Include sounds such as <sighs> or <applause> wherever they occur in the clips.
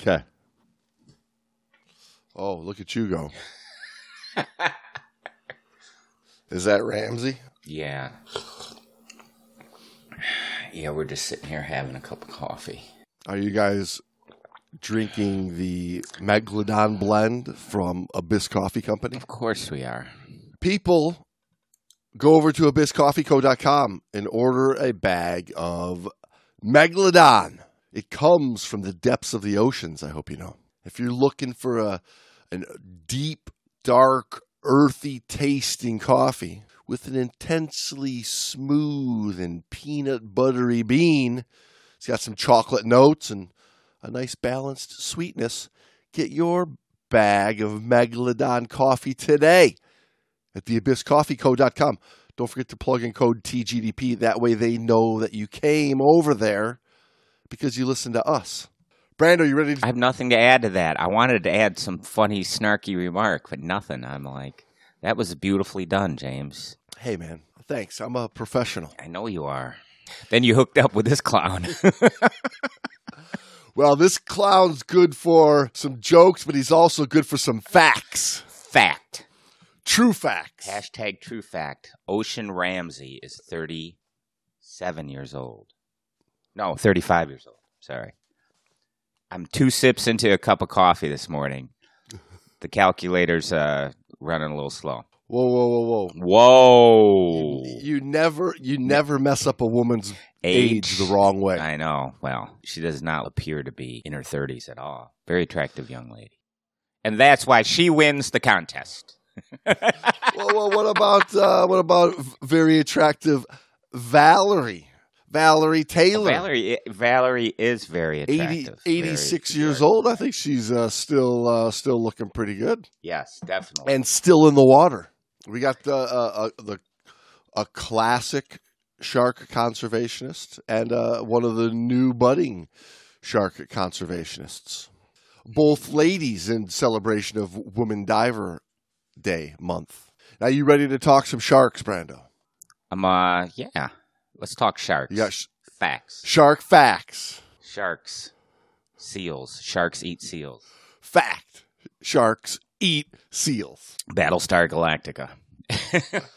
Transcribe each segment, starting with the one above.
Okay. Oh, look at you go. <laughs> Is that Ramsey? Yeah. Yeah, we're just sitting here having a cup of coffee. Are you guys drinking the Megalodon blend from Abyss Coffee Company? Of course we are. People go over to abysscoffeeco.com and order a bag of Megalodon. It comes from the depths of the oceans, I hope you know. If you're looking for a a deep, dark, earthy tasting coffee with an intensely smooth and peanut buttery bean, it's got some chocolate notes and a nice balanced sweetness. Get your bag of Megalodon coffee today at theabysscoffeeco.com. Don't forget to plug in code TGDP. That way they know that you came over there because you listen to us. Brando, you ready to I have nothing to add to that. I wanted to add some funny, snarky remark, but nothing. I'm like, that was beautifully done, James. Hey man, thanks. I'm a professional. I know you are. Then you hooked up with this clown. <laughs> Well, this clown's good for some jokes, but he's also good for some facts. Fact. True facts. Hashtag true fact. Ocean Ramsey is 37 years old. No, 35 years old. Sorry. I'm two sips into a cup of coffee this morning. The calculator's uh, running a little slow. Whoa, whoa, whoa, whoa. Whoa. You never you never mess up a woman's age, the wrong way. I know. Well, she does not appear to be in her 30s at all. Very attractive young lady. And that's why she wins the contest. <laughs> well, well, what about uh, what about very attractive Valerie? Valerie Taylor. Valerie Valerie is very 80, attractive. 86 Very- years old. I think she's uh, still uh, still looking pretty good Yes, definitely. and still in the water. We got the uh, uh, the a classic shark conservationist and uh, one of the new budding shark conservationists. Both ladies in celebration of Women Diver Day month. Now, you ready to talk some sharks, Brando? I'm uh yeah. Let's talk sharks. Got sh- Facts. shark facts. Sharks. Seals. Sharks eat seals. Fact: sharks eat seals. Battlestar Galactica. <laughs>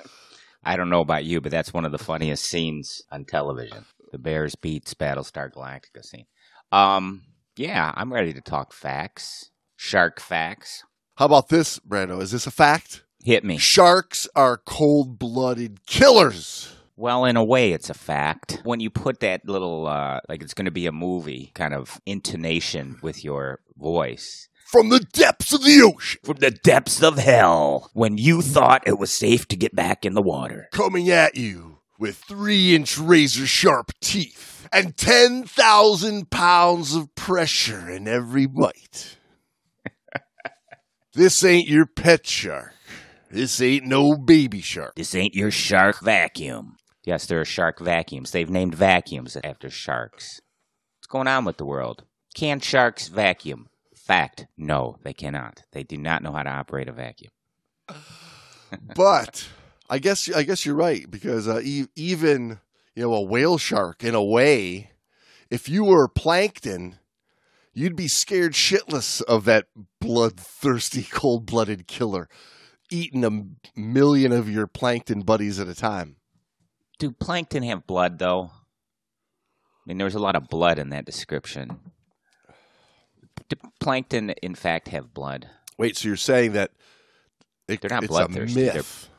I don't know about you, but that's one of the funniest scenes on television. The Bears beets Battlestar Galactica scene. Um, yeah, I'm ready to talk facts. Shark facts. How about this, Brando? Is this a fact? Hit me. Sharks are cold-blooded killers. Well, in a way, it's a fact. When you put that little, uh, like it's going to be a movie kind of intonation with your voice, From the depths of the ocean, from the depths of hell, when you thought it was safe to get back in the water. coming at you with three-inch razor-sharp teeth and ten thousand pounds of pressure in every bite. <laughs> this ain't your pet shark. This ain't no baby shark. This ain't your shark vacuum. Yes, there are shark vacuums. They've named vacuums after sharks. What's going on with the world? Can sharks vacuum? Fact, no, they cannot. They do not know how to operate a vacuum. <laughs> but I guess I guess you're right because uh, e- even you know a whale shark in a way, if you were plankton, you'd be scared shitless of that bloodthirsty, <laughs> cold-blooded killer eating a million of your plankton buddies at a time. Do plankton have blood, though? I mean, there was a lot of blood in that description. Do plankton, in fact, have blood? Wait, so you're saying that it, They're not bloodthirsty, a they're- myth?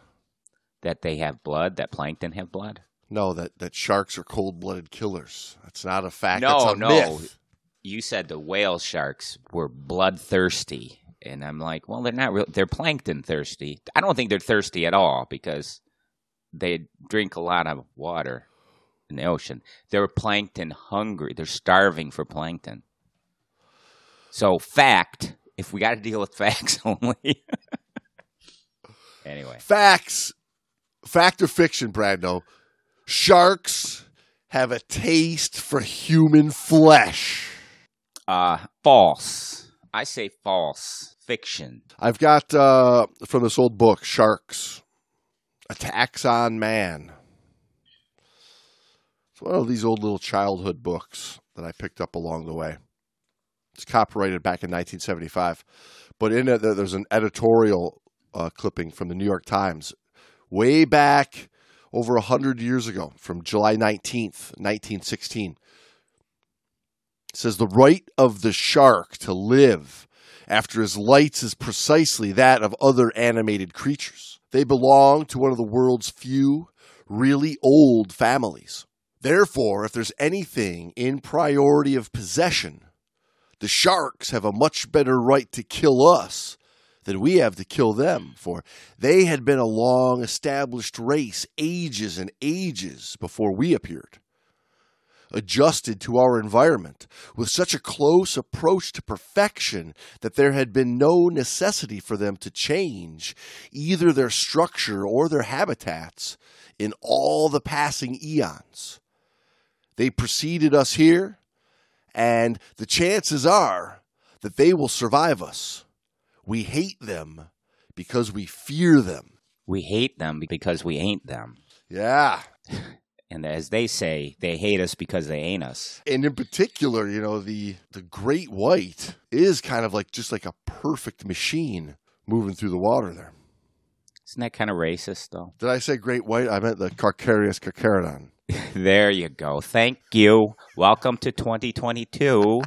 That they have blood? That plankton have blood? No, that, that sharks are cold-blooded killers. That's not a fact. No, That's a no. myth. you said the whale sharks were bloodthirsty, and I'm like, well, they're not real. They're plankton thirsty. I don't think they're thirsty at all because they drink a lot of water in the ocean. They're plankton hungry. They're starving for plankton. So, fact. If we got to deal with <laughs> facts only. <laughs> anyway, Facts, fact or fiction, Brando? Sharks have a taste for human flesh. uh, false. I say false. Fiction. I've got uh, from this old book, Sharks, Attacks on Man. It's one of these old little childhood books that I picked up along the way. It's copyrighted back in 1975. But in it, there's an editorial uh, clipping from the New York Times way back over 100 years ago from July 19th, 1916. It says the right of the shark to live after his lights is precisely that of other animated creatures. They belong to one of the world's few really old families. Therefore, if there's anything in priority of possession, the sharks have a much better right to kill us than we have to kill them, for they had been a long established race ages and ages before we appeared. Adjusted to our environment with such a close approach to perfection that there had been no necessity for them to change either their structure or their habitats in all the passing eons. They preceded us here, and the chances are that they will survive us. We hate them because we fear them. We hate them because we ain't them. Yeah. <laughs> And as they say, they hate us because they ain't us. And in particular, you know, the the great white is kind of like just like a perfect machine moving through the water there. Isn't that kind of racist, though? Did I say great white? I meant the Carcharias carcharodon. <laughs> There you go. Thank you. Welcome to 2022.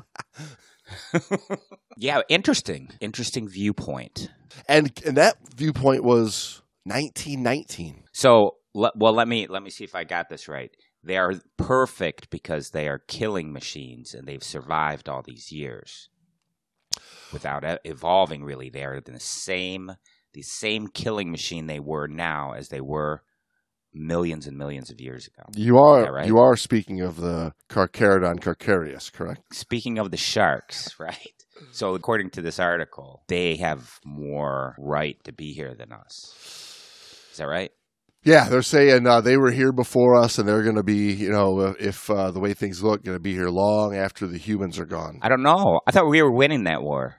<laughs> yeah, interesting. Interesting viewpoint. And and that viewpoint was 1919. So, le- well, let me let me see if I got this right. They are perfect because they are killing machines and they've survived all these years without e- evolving. Really, they are the same the same killing machine they were now as they were millions and millions of years ago. You are right. you are speaking of the Carcharodon carcharias, correct? Speaking of the sharks, <laughs> right? So, according to this article, they have more right to be here than us. Is that right? Yeah, they're saying uh, they were here before us, and they're going to be, you know, if uh, the way things look, going to be here long after the humans are gone. I don't know. I thought we were winning that war.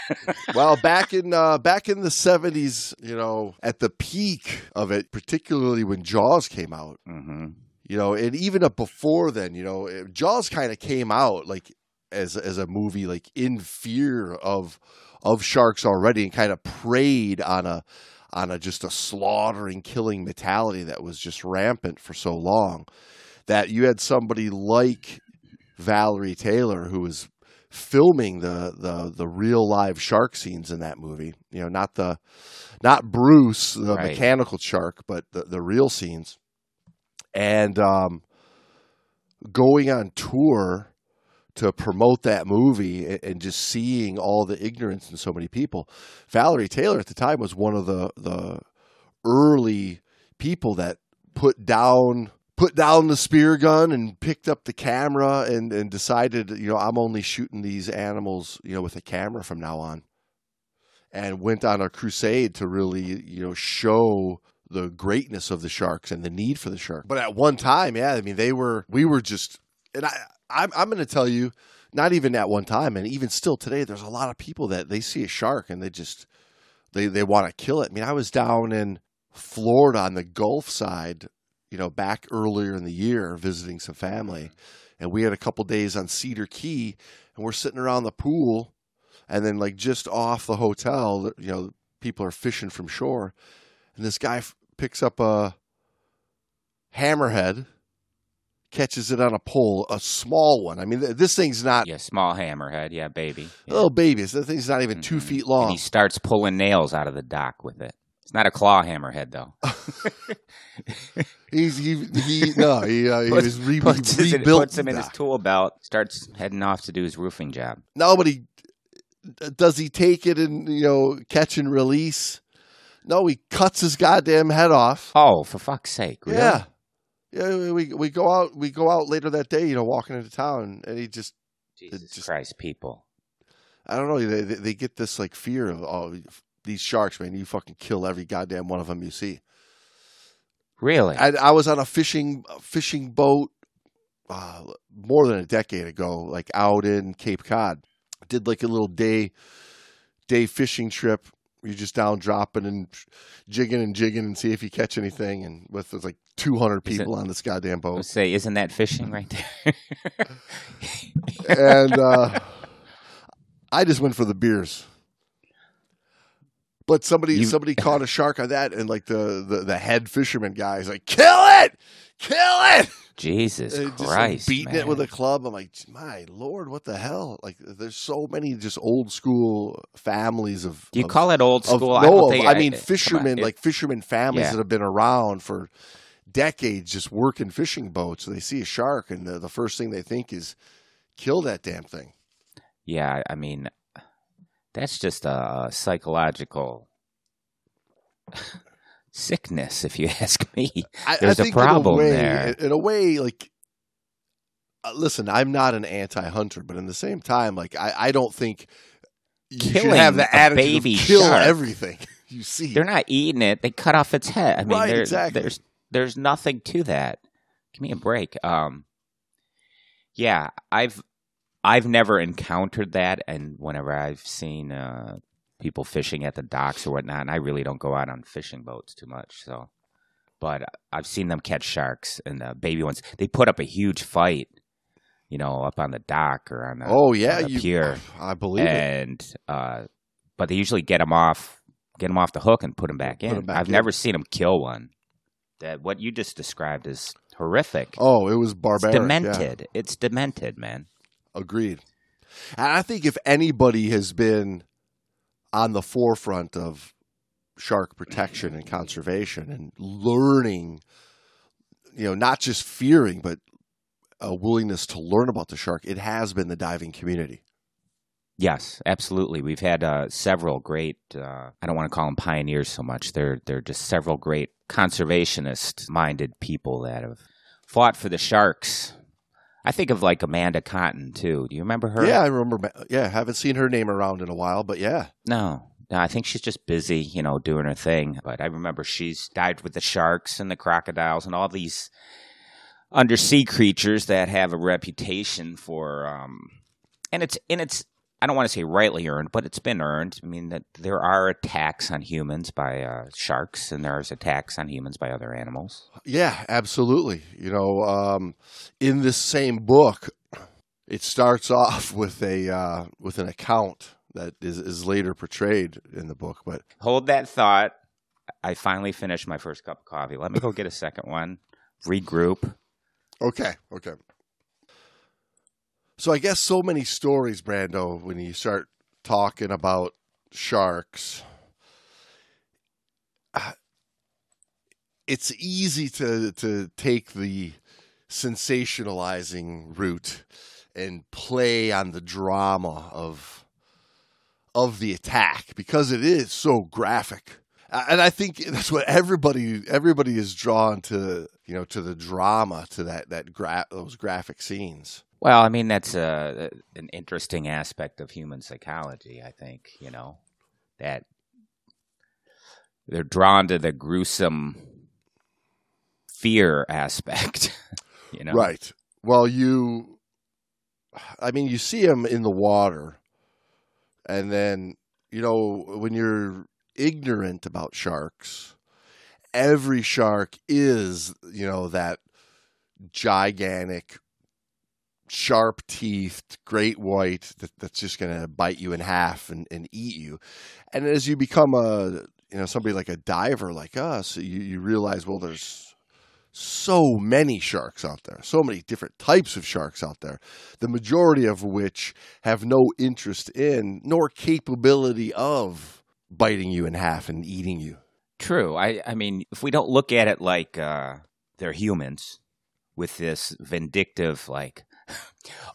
<laughs> well, back in uh, back in the seventies, you know, at the peak of it, particularly when Jaws came out, hmm you know, and even up before then, you know, it- Jaws kind of came out like as as a movie like in fear of of sharks already, and kind of preyed on a on a just a slaughtering, killing mentality that was just rampant for so long that you had somebody like Valerie Taylor who was filming the the the real live shark scenes in that movie. You know, not the not Bruce, the Right. mechanical shark, but the the real scenes. And um, going on tour to promote that movie and, just seeing all the ignorance in so many people. Valerie Taylor at the time was one of the the early people that put down put down the spear gun and picked up the camera and, and decided, you know, I'm only shooting these animals, you know, with a camera from now on. And went on a crusade to really, you know, show the greatness of the sharks and the need for the shark. But at one time, yeah, I mean, they were, we were just, and I, I'm, I'm going to tell you, not even at one time, and even still today, there's a lot of people that they see a shark and they just, they, they want to kill it. I mean, I was down in Florida on the Gulf side, you know, back earlier in the year visiting some family, and we had a couple days on Cedar Key, and we're sitting around the pool, and then like just off the hotel, you know, people are fishing from shore, and this guy f- picks up a hammerhead, catches it on a pole, a small one. I mean, th- this thing's not Yeah, small hammerhead. Yeah, baby. Yeah. little baby. This thing's not even two Mhm. feet And long. he starts pulling nails out of the dock with it. It's not a claw hammerhead though. <laughs> <laughs> He's he he no he uh, he Puts- was re- puts, his- rebuilt. puts him in his tool belt. Starts heading off to do his roofing job. Nobody does he take it and you know catch and release. No, he cuts his goddamn head off. Oh, for fuck's sake! Really? Yeah, yeah. We we go out we go out later that day, you know, walking into town, and he just Jesus just- Christ, people. I don't know. They they they get this like fear of oh these sharks, man. You fucking kill every goddamn one of them you see. Really? I, I was on a fishing fishing boat uh, more than a decade ago, like out in Cape Cod. Did like a little day day fishing trip. You're just down dropping and jigging and jigging and see if you catch anything. And with there's like 200 Is it- people on this goddamn I boat, say, isn't that fishing right there? <laughs> and uh, I just went for the beers. But somebody You- somebody <laughs> caught a shark on that, and like the, the, the head fisherman guy is like, "Kill it, kill it!" Jesus And just like, Christ, beating man. it with a club. I'm like, my lord, what the hell? Like, there's so many just old school families of. Do you of- call it old school? I no, don't of- I mean eh, come fishermen, like fishermen families Yeah. that have been around for decades, just working fishing boats. They see a shark, and the, the first thing they think is, kill that damn thing. Yeah, I mean, that's just a psychological sickness, if you <laughs> ask me. I, There's I a problem in a way, there. In a way, like, uh, listen, I'm not an anti-hunter, but in the same time, like, I, I don't think you should Killing have the attitude baby kill shark. everything <laughs> you see. They're not eating it; they cut off its head. I mean, Right, exactly. there's there's nothing to that. Give me a break. Um, yeah, I've I've never encountered that, and whenever I've seen uh, people fishing at the docks or whatnot, and I really don't go out on fishing boats too much, so. But I've seen them catch sharks and the baby ones. They put up a huge fight, you know, up on the dock or on the oh yeah, the you. pier <sighs> I believe it. and uh, but they usually get them off, get them off the hook and put them back Put in. 'em back I've in. never seen them kill one. That what you just described is horrific. Oh, it was it's barbaric. yeah. demented. It's demented, man. Agreed. And I think if anybody has been on the forefront of shark protection and conservation and learning, you know, not just fearing, but a willingness to learn about the shark, it has been the diving community. Yes, absolutely. We've had uh, several great. Uh, I don't want to call them pioneers so much. They're they're just several great conservationist-minded people that have fought for the sharks. I think of like Amanda Cotton too. Do you remember her? Yeah, I remember. Yeah, haven't seen her name around in a while, but yeah. No, no, I think she's just busy, you know, doing her thing. But I remember she's dived with the sharks and the crocodiles and all these undersea creatures that have a reputation for, um, and it's and it's I don't want to say rightly earned, but it's been earned. I mean that there are attacks on humans by uh, sharks, and there's attacks on humans by other animals. Yeah, absolutely. You know, um, in this same book, it starts <laughs> off with a uh, with an account that is, is later portrayed in the book. But Hold that thought. I finally finished my first cup of coffee. Let me go get a second one. Regroup. okay, okay. So I guess so many stories, Brando, when you start talking about sharks. It's easy to to take the sensationalizing route and play on the drama of of the attack because it is so graphic. And I think that's what everybody everybody is drawn to, you know, to the drama, to that that gra- those graphic scenes. Well, I mean that's uh, a, an interesting aspect of human psychology. I think you know that they're drawn to the gruesome fear aspect. <laughs> you know, Right. Well, you I mean, you see them in the water and then, you know, when you're ignorant about sharks, every shark is, you know, that gigantic sharp teethed great white that, that's just going to bite you in half and, and eat you. And as you become a, you know, somebody like a diver like us, you, you realize, well, there's so many sharks out there, so many different types of sharks out there, the majority of which have no interest in nor capability of biting you in half and eating you. True. I I mean, if we don't look at it like uh, they're humans with this vindictive, like,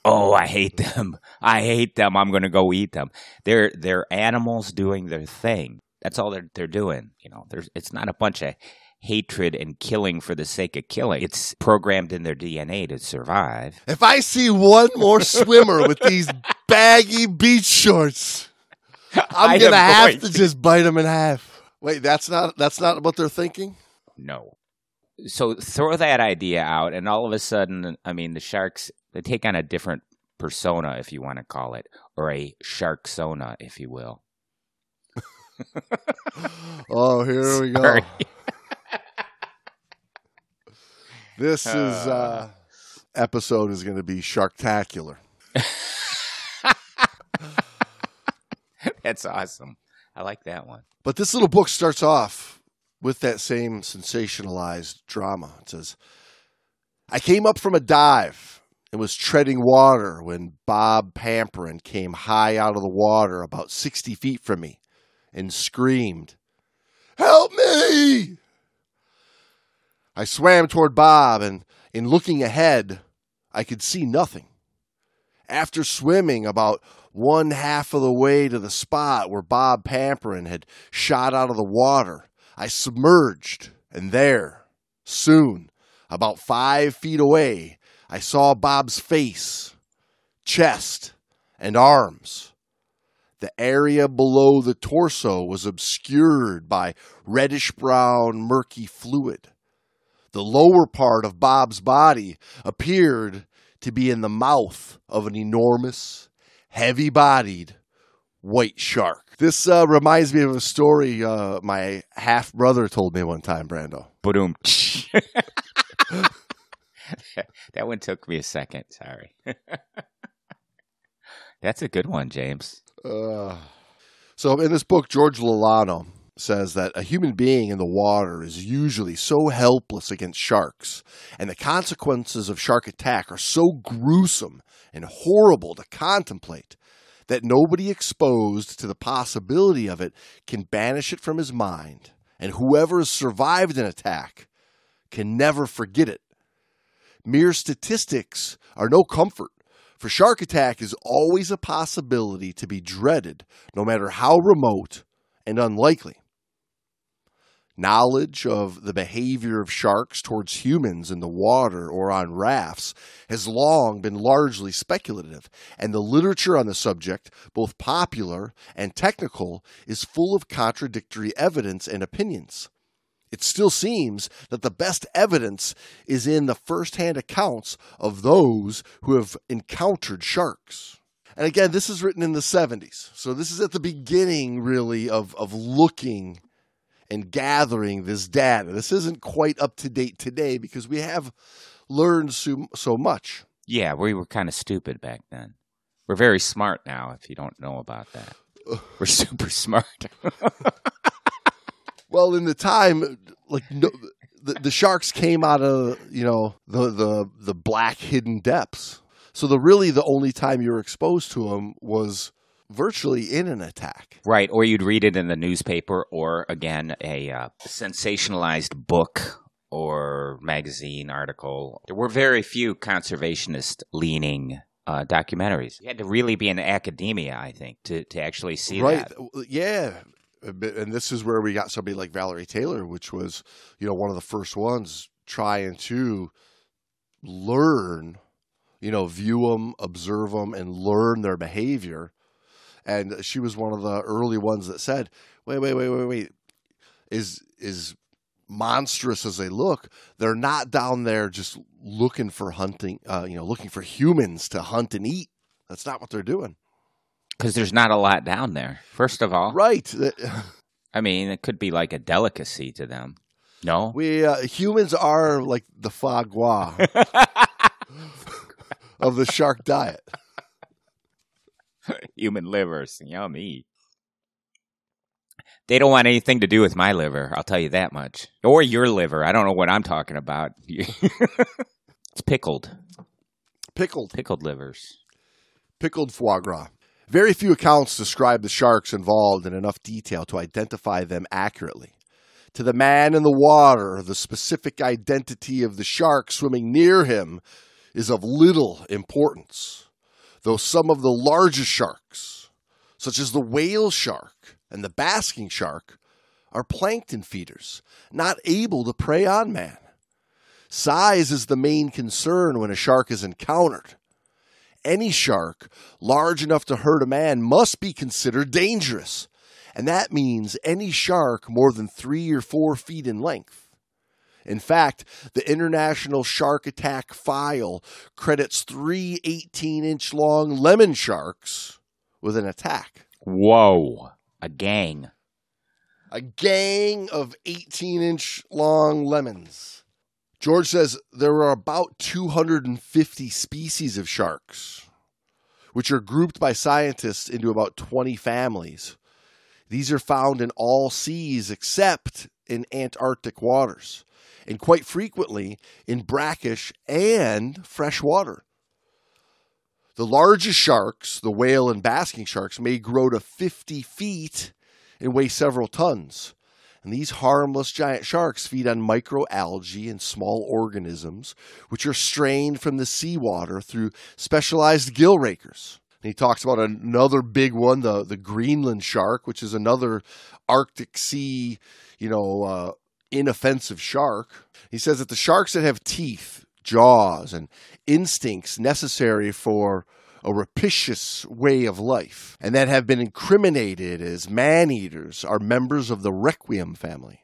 oh, I hate them, I hate them, I'm going to go eat them. They're they're animals doing their thing. That's all they're they're doing. You know, there's it's not a bunch of hatred and killing for the sake of killing. It's programmed in their DNA to survive. If I see one more swimmer with these baggy beach shorts, <laughs> I'm gonna have to just bite them in half. Wait, that's not that's not what they're thinking. No. So throw that idea out, and all of a sudden, I mean, the sharks they take on a different persona, if you want to call it, or a sharksona, if you will. <laughs> Oh, here we go. <laughs> This is uh, Uh. episode is going to be sharktacular. <laughs> That's awesome. I like that one. But this little book starts off with that same sensationalized drama. It says, I came up from a dive and was treading water when Bob Pamperin came high out of the water about 60 feet from me and screamed, Help me! I swam toward Bob, and in looking ahead, I could see nothing. After swimming about one half of the way to the spot where Bob Pamperin had shot out of the water, I submerged, and there, soon, about five feet away, I saw Bob's face, chest, and arms. The area below the torso was obscured by reddish brown, murky fluid. The lower part of Bob's body appeared to be in the mouth of an enormous, heavy bodied white shark. This uh, reminds me of a story uh, my half brother told me one time, Brando. Boom. <laughs> <laughs> that one took me a second. Sorry. <laughs> That's a good one, James. Uh, so, in this book, George Llano says that a human being in the water is usually so helpless against sharks, and the consequences of shark attack are so gruesome and horrible to contemplate that nobody exposed to the possibility of it can banish it from his mind, and whoever has survived an attack can never forget it. Mere statistics are no comfort, for shark attack is always a possibility to be dreaded, no matter how remote and unlikely. Knowledge of the behavior of sharks towards humans in the water or on rafts has long been largely speculative, and the literature on the subject, both popular and technical, is full of contradictory evidence and opinions. It still seems that the best evidence is in the first hand accounts of those who have encountered sharks. And again, this is written in the 70s. So this is at the beginning, really, of, of looking and gathering this data. This isn't quite up to date today because we have learned so, so much. Yeah, we were kind of stupid back then. We're very smart now, if you don't know about that. <sighs> We're super smart. <laughs> well, in the time, like no, the, the sharks came out of you know the the the black hidden depths. So the really the only time you were exposed to them was virtually in an attack. Right, or you'd read it in the newspaper, or again, a uh, sensationalized book or magazine article. There were very few conservationist leaning uh, documentaries. You had to really be in academia, I think, to, to actually see right. that. Yeah. And this is where we got somebody like Valerie Taylor, which was, you know, one of the first ones trying to learn, you know, view them, observe them, and learn their behavior and she was one of the early ones that said, "Wait, wait, wait, wait, wait. Is is monstrous as they look, they're not down there just looking for hunting, uh, you know, looking for humans to hunt and eat. That's not what they're doing. Because there's not a lot down there. First of all, right? <laughs> I mean, it could be like a delicacy to them. No, we uh, humans are like the foie gras <laughs> of the shark diet. <laughs> human livers. Yummy. They don't want anything to do with my liver. I'll tell you that much. Or your liver. I don't know what I'm talking about. <laughs> it's pickled. Pickled. Pickled livers. Pickled foie gras. Very few accounts describe the sharks involved in enough detail to identify them accurately. To the man in the water, the specific identity of the shark swimming near him is of little importance though some of the largest sharks, such as the whale shark and the basking shark, are plankton feeders, not able to prey on man. Size is the main concern when a shark is encountered. Any shark large enough to hurt a man must be considered dangerous, and that means any shark more than three or four feet in length. In fact, the International Shark Attack file credits three 18 inch long lemon sharks with an attack. Whoa. A gang. A gang of 18 inch long lemons. George says there are about 250 species of sharks, which are grouped by scientists into about 20 families. These are found in all seas except in Antarctic waters, and quite frequently in brackish and fresh water. The largest sharks, the whale and basking sharks, may grow to 50 feet and weigh several tons. And these harmless giant sharks feed on microalgae and small organisms, which are strained from the seawater through specialized gill rakers. And he talks about another big one, the, the Greenland shark, which is another Arctic Sea, you know, uh, inoffensive shark. He says that the sharks that have teeth, jaws, and instincts necessary for a rapacious way of life and that have been incriminated as man eaters are members of the requiem family.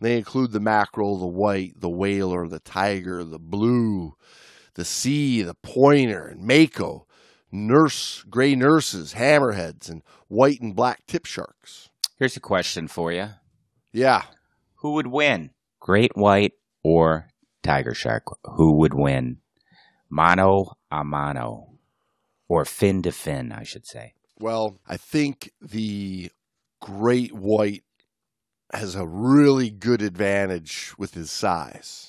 They include the mackerel, the white, the whaler, the tiger, the blue, the sea, the pointer, and mako, nurse, gray nurses, hammerheads, and white and black tip sharks. Here's a question for you. Yeah. Who would win? Great white or tiger shark? Who would win? Mano a mano. Or fin to fin, I should say. Well, I think the great white has a really good advantage with his size.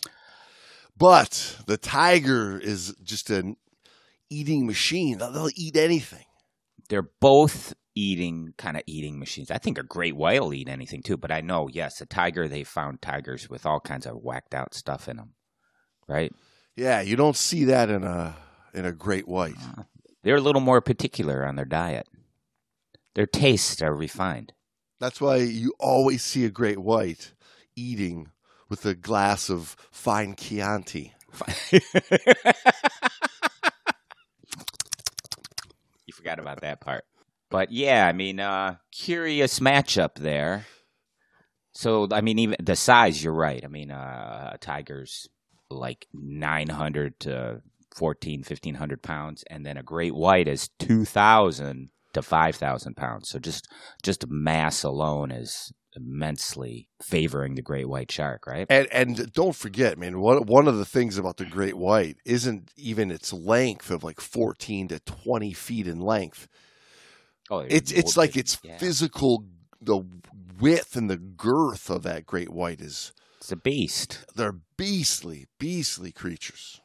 But the tiger is just an eating machine. They'll eat anything. They're both eating kind of eating machines. I think a great white will eat anything too, but I know, yes, a tiger, they found tigers with all kinds of whacked out stuff in them, right? Yeah, you don't see that in a in a great white. Uh, they're a little more particular on their diet. Their tastes are refined. That's why you always see a great white eating with a glass of fine Chianti. <laughs> you forgot about that part. But yeah, I mean, uh, curious matchup there. So, I mean, even the size, you're right. I mean, uh, Tigers like 900 to 14, 1500 pounds, and then a great white is 2,000 to 5,000 pounds. So just just mass alone is immensely favoring the great white shark, right? And and don't forget, man, one one of the things about the great white isn't even its length of like 14 to 20 feet in length. Oh, it's it's like its yeah. physical the width and the girth of that great white is it's a beast. They're beastly, beastly creatures.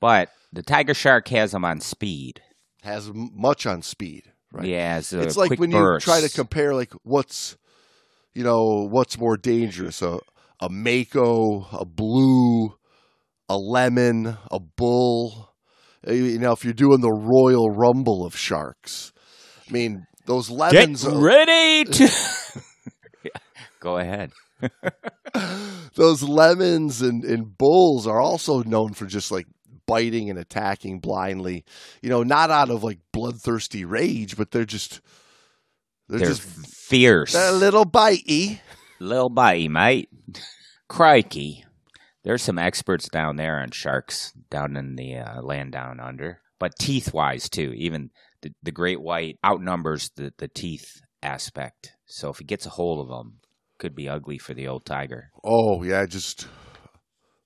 But the tiger shark has them on speed. Has much on speed, right? Yeah, it's, it's like when burst. you try to compare, like what's, you know, what's more dangerous a a mako, a blue, a lemon, a bull. Uh, you know, if you're doing the Royal Rumble of sharks, I mean, those lemons. Get ready to. <laughs> <laughs> Go ahead. <laughs> those lemons and, and bulls are also known for just like biting and attacking blindly. You know, not out of like bloodthirsty rage, but they're just they're, they're just fierce. They're a little bitey. Little bitey, mate. Crikey. There's some experts down there on sharks down in the uh, land down under. But teeth wise, too. Even the, the great white outnumbers the, the teeth aspect. So if he gets a hold of them, could be ugly for the old tiger. Oh, yeah, just.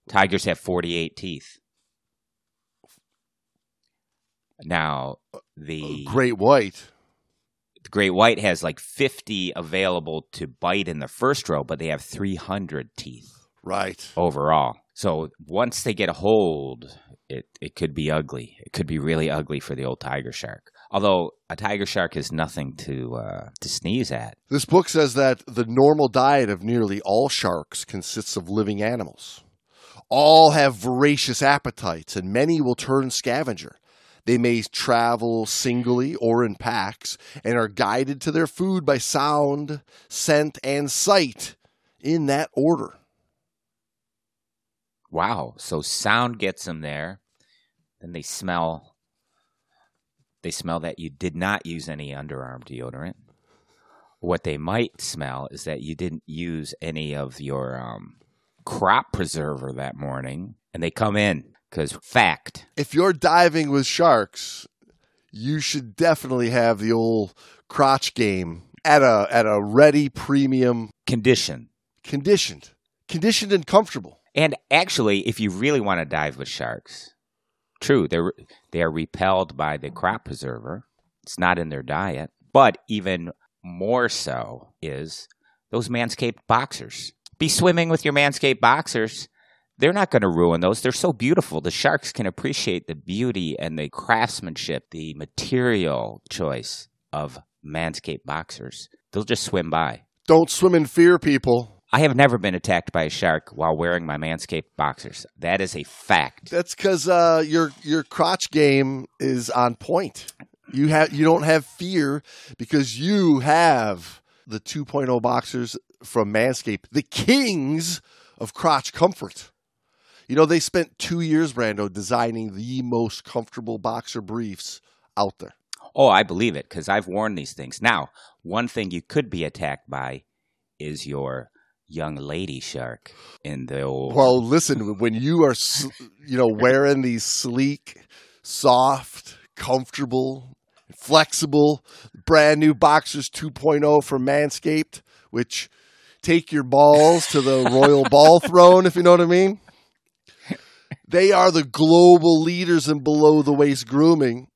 Tigers have 48 teeth. Now, the great white. The great white has like 50 available to bite in the first row, but they have 300 teeth. Right. Overall. So once they get a hold, it, it could be ugly. It could be really ugly for the old tiger shark. Although a tiger shark is nothing to uh, to sneeze at. This book says that the normal diet of nearly all sharks consists of living animals. All have voracious appetites, and many will turn scavenger. They may travel singly or in packs and are guided to their food by sound, scent, and sight in that order. Wow. So sound gets them there. Then they smell. They smell that you did not use any underarm deodorant. What they might smell is that you didn't use any of your um, crop preserver that morning, and they come in because fact. If you're diving with sharks, you should definitely have the old crotch game at a at a ready premium condition. Conditioned. Conditioned and comfortable. And actually, if you really want to dive with sharks, true. They're they are repelled by the crop preserver. It's not in their diet. But even more so is those manscaped boxers. Be swimming with your manscaped boxers. They're not going to ruin those. They're so beautiful. The sharks can appreciate the beauty and the craftsmanship, the material choice of manscaped boxers. They'll just swim by. Don't swim in fear, people. I have never been attacked by a shark while wearing my manscaped boxers. That is a fact. That's because uh, your your crotch game is on point. You have you don't have fear because you have the 2.0 boxers from Manscaped, the kings of crotch comfort. You know they spent two years, Brando, designing the most comfortable boxer briefs out there. Oh, I believe it because I've worn these things. Now, one thing you could be attacked by is your young lady shark in the old. Well, listen, when you are, you know, wearing these sleek, soft, comfortable, flexible, brand new Boxers 2.0 from Manscaped, which take your balls to the royal <laughs> ball throne, if you know what I mean. They are the global leaders in below the waist grooming.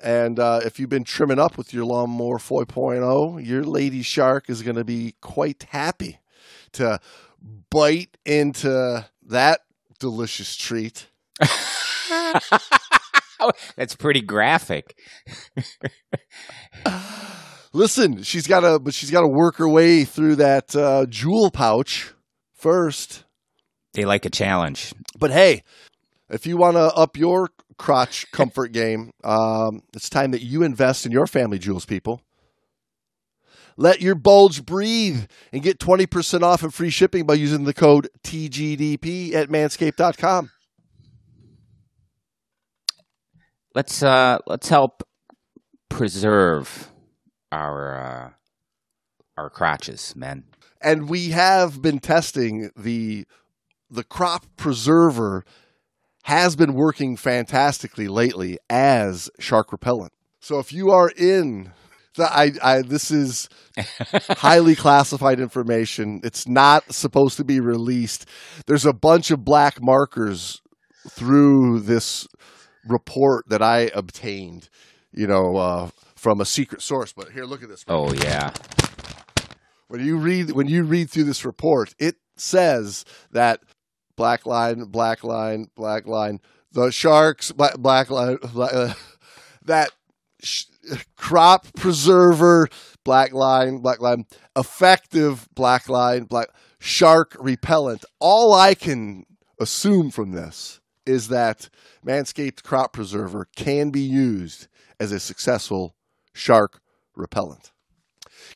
And uh, if you've been trimming up with your lawnmower 4.0, your lady shark is going to be quite happy to bite into that delicious treat. <laughs> That's pretty graphic. <sighs> Listen, she's got to, but she's got to work her way through that uh, jewel pouch first. They like a challenge. But hey, if you want to up your crotch comfort game, um, it's time that you invest in your family jewels, people. Let your bulge breathe and get 20% off and free shipping by using the code TGDP at manscaped.com. Let's uh let's help preserve our uh our crotches, men. And we have been testing the the crop preserver has been working fantastically lately as shark repellent. So if you are in I, I this is highly <laughs> classified information. It's not supposed to be released. There's a bunch of black markers through this report that I obtained, you know, uh, from a secret source. But here, look at this. Oh yeah. When you read when you read through this report, it says that black line, black line, black line, the sharks, black, black line, black, uh, <laughs> that crop preserver, black line, black line, effective black line, black shark repellent. All I can assume from this is that Manscaped crop preserver can be used as a successful shark repellent.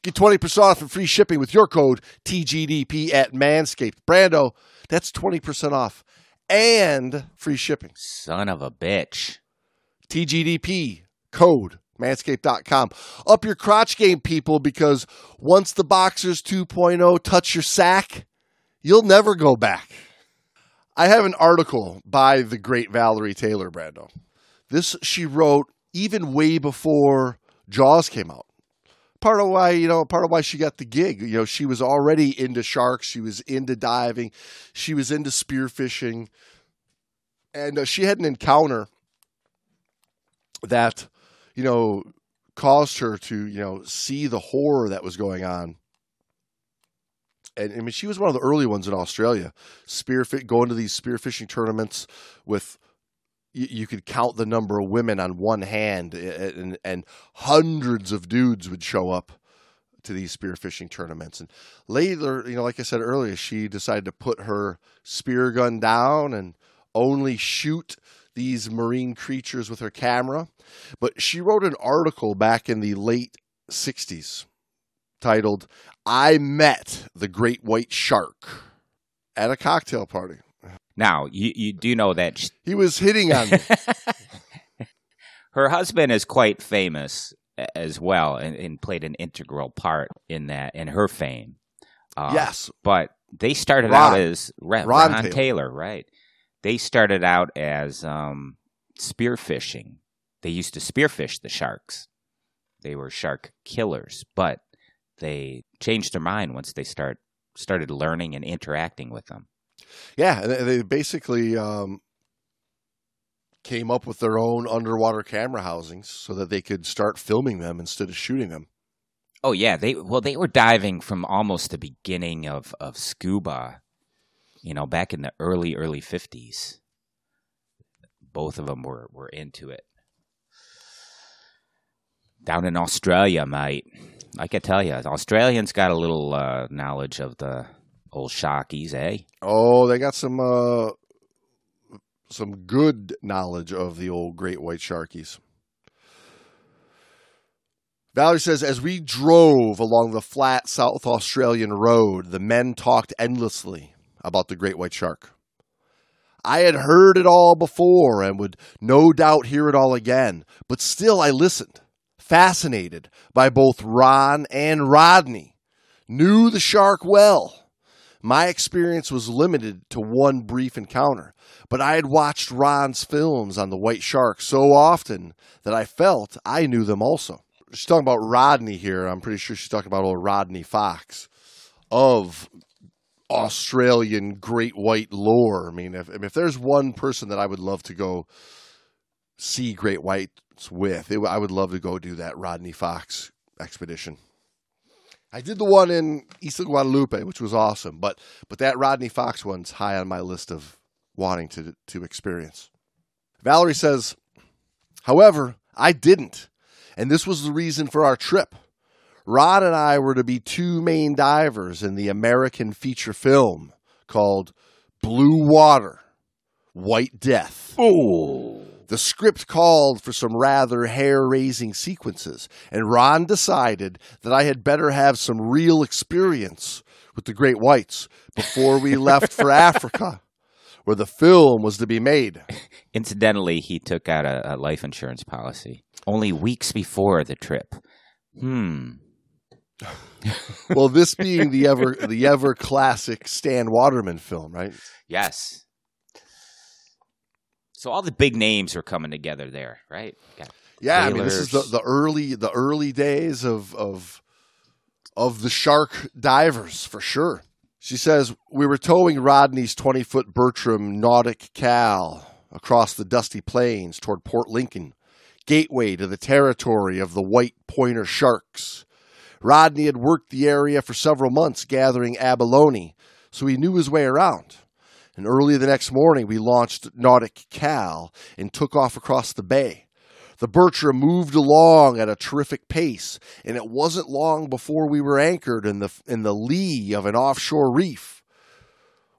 Get 20% off and free shipping with your code TGDP at Manscaped. Brando, that's 20% off and free shipping. Son of a bitch. TGDP code manscaped.com. Up your crotch game, people, because once the Boxers 2.0 touch your sack, you'll never go back. I have an article by the great Valerie Taylor, Brando. This she wrote even way before Jaws came out. Part of why, you know, part of why she got the gig. You know, she was already into sharks, she was into diving, she was into spearfishing, and uh, she had an encounter that, you know, caused her to, you know, see the horror that was going on. And I mean, she was one of the early ones in Australia, spearfish, going to these spearfishing tournaments with you, you could count the number of women on one hand, and, and hundreds of dudes would show up to these spearfishing tournaments. And later, you know, like I said earlier, she decided to put her spear gun down and only shoot these marine creatures with her camera. But she wrote an article back in the late 60s titled, I Met the Great White Shark at a cocktail party. Now, you, you do know that sh- He was hitting on me. <laughs> her husband is quite famous as well and, and played an integral part in that in her fame. Uh, yes. but they started Ron. out as Ron, Ron Ron Taylor. Taylor. right? They started out as um, spearfishing. They used to spearfish the sharks. They were shark killers, but they changed their mind once they start started learning and interacting with them. Yeah, and they- they basically um, came up with their own underwater camera housings so that they could start filming them instead of shooting them. Oh yeah, they well they were diving from almost the beginning of of scuba, you know, back in the early early fifties. Both of them were were into it. Down in Australia, mate, I can tell you, Australians got a little uh, knowledge of the old sharkies, eh? Oh, they got some uh, some good knowledge of the old great white sharkies. Valerie says, as we drove along the flat South Australian road, the men talked endlessly about the great white shark. I had heard it all before and would no doubt hear it all again, but still I listened, fascinated by both Ron and Rodney. Knew the shark well. My experience was limited to one brief encounter, but I had watched Ron's films on the white shark so often that I felt I knew them also she's talking about Rodney here. I'm pretty sure she's talking about old Rodney Fox of Australian great white lore. I mean, if if there's one person that I would love to go see great whites with, it, I would love to go do that Rodney Fox expedition. I did the one in Isla Guadalupe, which was awesome, but but that Rodney Fox one's high on my list of wanting to to experience. Valerie says, however, I didn't and this was the reason for our trip. Rod and I were to be two main divers in the American feature film called Blue Water White Death. Oh. The script called for some rather hair raising sequences, and Ron decided that I had better have some real experience with the great whites before we <laughs> left for Africa, where the film was to be made. <laughs> Incidentally, he took out a, a life insurance policy only weeks before the trip. Hmm. <laughs> well, this being the ever the ever classic Stan Waterman film, right? Yes. So all the big names are coming together there, right? Yeah, I mean this is the, the early the early days of of of the shark divers for sure. She says we were towing Rodney's twenty foot Bertram Nautic Cal across the dusty plains toward Port Lincoln gateway to the territory of the white pointer sharks. Rodney had worked the area for several months gathering abalone, so he knew his way around. And early the next morning, we launched Nautic Cal and took off across the bay. The Bertram moved along at a terrific pace, and it wasn't long before we were anchored in the, in the lee of an offshore reef.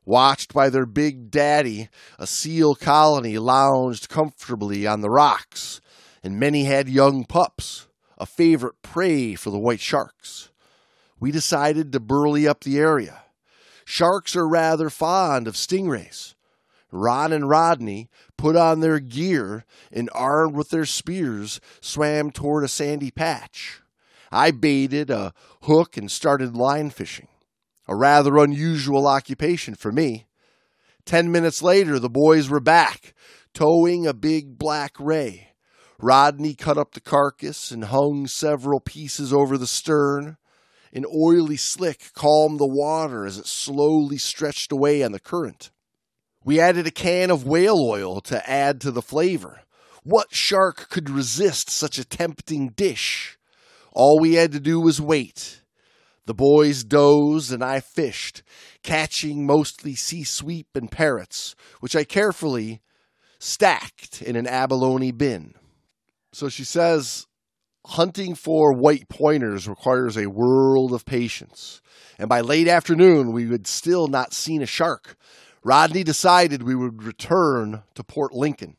Watched by their big daddy, a seal colony lounged comfortably on the rocks, and many had young pups, a favorite prey for the white sharks. We decided to berley up the area. Sharks are rather fond of stingrays. Ron and Rodney put on their gear and, armed with their spears, swam toward a sandy patch. I baited a hook and started line fishing, a rather unusual occupation for me. Ten minutes later, the boys were back, towing a big black ray. Rodney cut up the carcass and hung several pieces over the stern. An oily slick calmed the water as it slowly stretched away on the current. We added a can of whale oil to add to the flavor. What shark could resist such a tempting dish? All we had to do was wait. The boys dozed and I fished, catching mostly sea sweep and parrots, which I carefully stacked in an abalone bin. So she says hunting for white pointers requires a world of patience. And by late afternoon, we had still not seen a shark. Rodney decided we would return to Port Lincoln.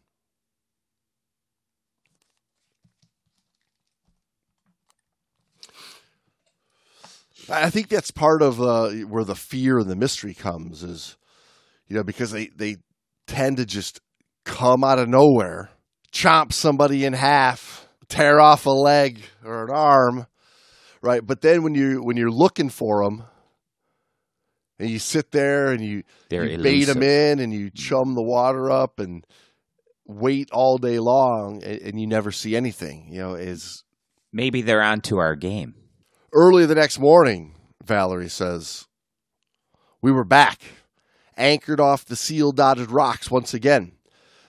I think that's part of uh, where the fear and the mystery comes is, you know, because they, they tend to just come out of nowhere chomp somebody in half, tear off a leg or an arm, right? But then when you when you're looking for them, and you sit there and you, you bait them in and you chum the water up and wait all day long and, and you never see anything. You know, is maybe they're onto our game. Early the next morning, Valerie says, we were back, anchored off the seal dotted rocks once again.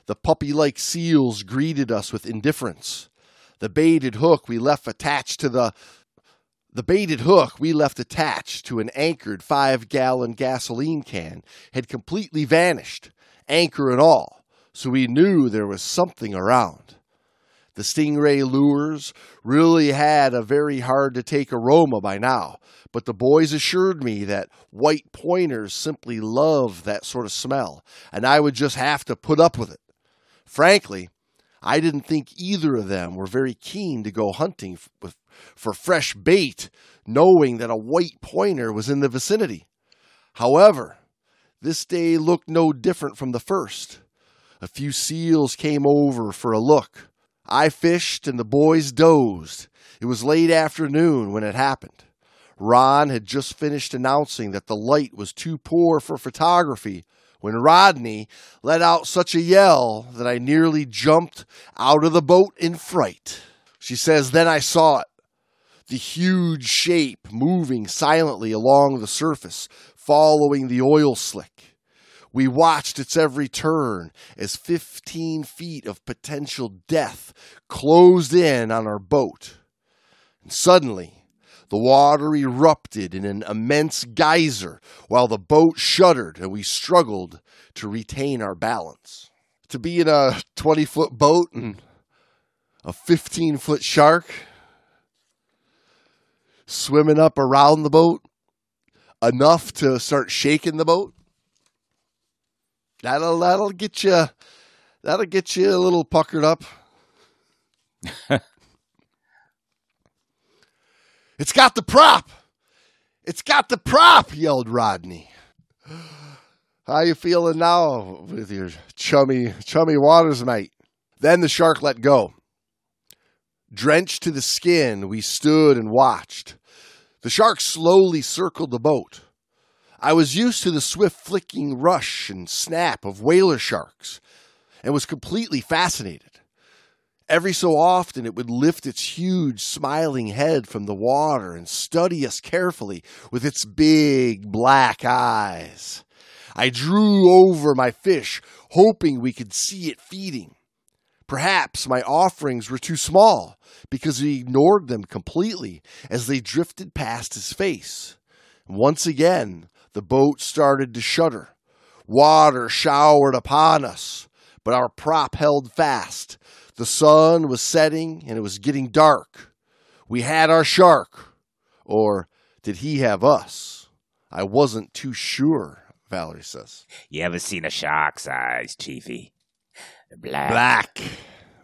The puppy like seals greeted us with indifference. The baited hook we left attached to the the baited hook we left attached to an anchored five gallon gasoline can had completely vanished, anchor and all, so we knew there was something around. The stingray lures really had a very hard to take aroma by now, but the boys assured me that white pointers simply love that sort of smell, and I would just have to put up with it. Frankly, I didn't think either of them were very keen to go hunting for fresh bait, knowing that a white pointer was in the vicinity. However, this day looked no different from the first. A few seals came over for a look. I fished and the boys dozed. It was late afternoon when it happened. Ron had just finished announcing that the light was too poor for photography when Rodney let out such a yell that I nearly jumped out of the boat in fright. She says, Then I saw it. The huge shape moving silently along the surface, following the oil slick. We watched its every turn as 15 feet of potential death closed in on our boat. And suddenly, the water erupted in an immense geyser while the boat shuddered and we struggled to retain our balance. To be in a 20 foot boat and a 15 foot shark swimming up around the boat enough to start shaking the boat. That'll that'll get you that'll get you a little puckered up. <laughs> It's got the prop. It's got the prop, yelled Rodney. How you feeling now with your chummy chummy waters, mate? Then the shark let go. Drenched to the skin, we stood and watched. The shark slowly circled the boat. I was used to the swift flicking rush and snap of whaler sharks and was completely fascinated. Every so often, it would lift its huge, smiling head from the water and study us carefully with its big black eyes. I drew over my fish, hoping we could see it feeding. Perhaps my offerings were too small because he ignored them completely as they drifted past his face. Once again, the boat started to shudder. Water showered upon us, but our prop held fast the sun was setting and it was getting dark. We had our shark. Or did he have us? I wasn't too sure, Valerie says. You ever seen a shark's eyes, Chiefy? Black. Black.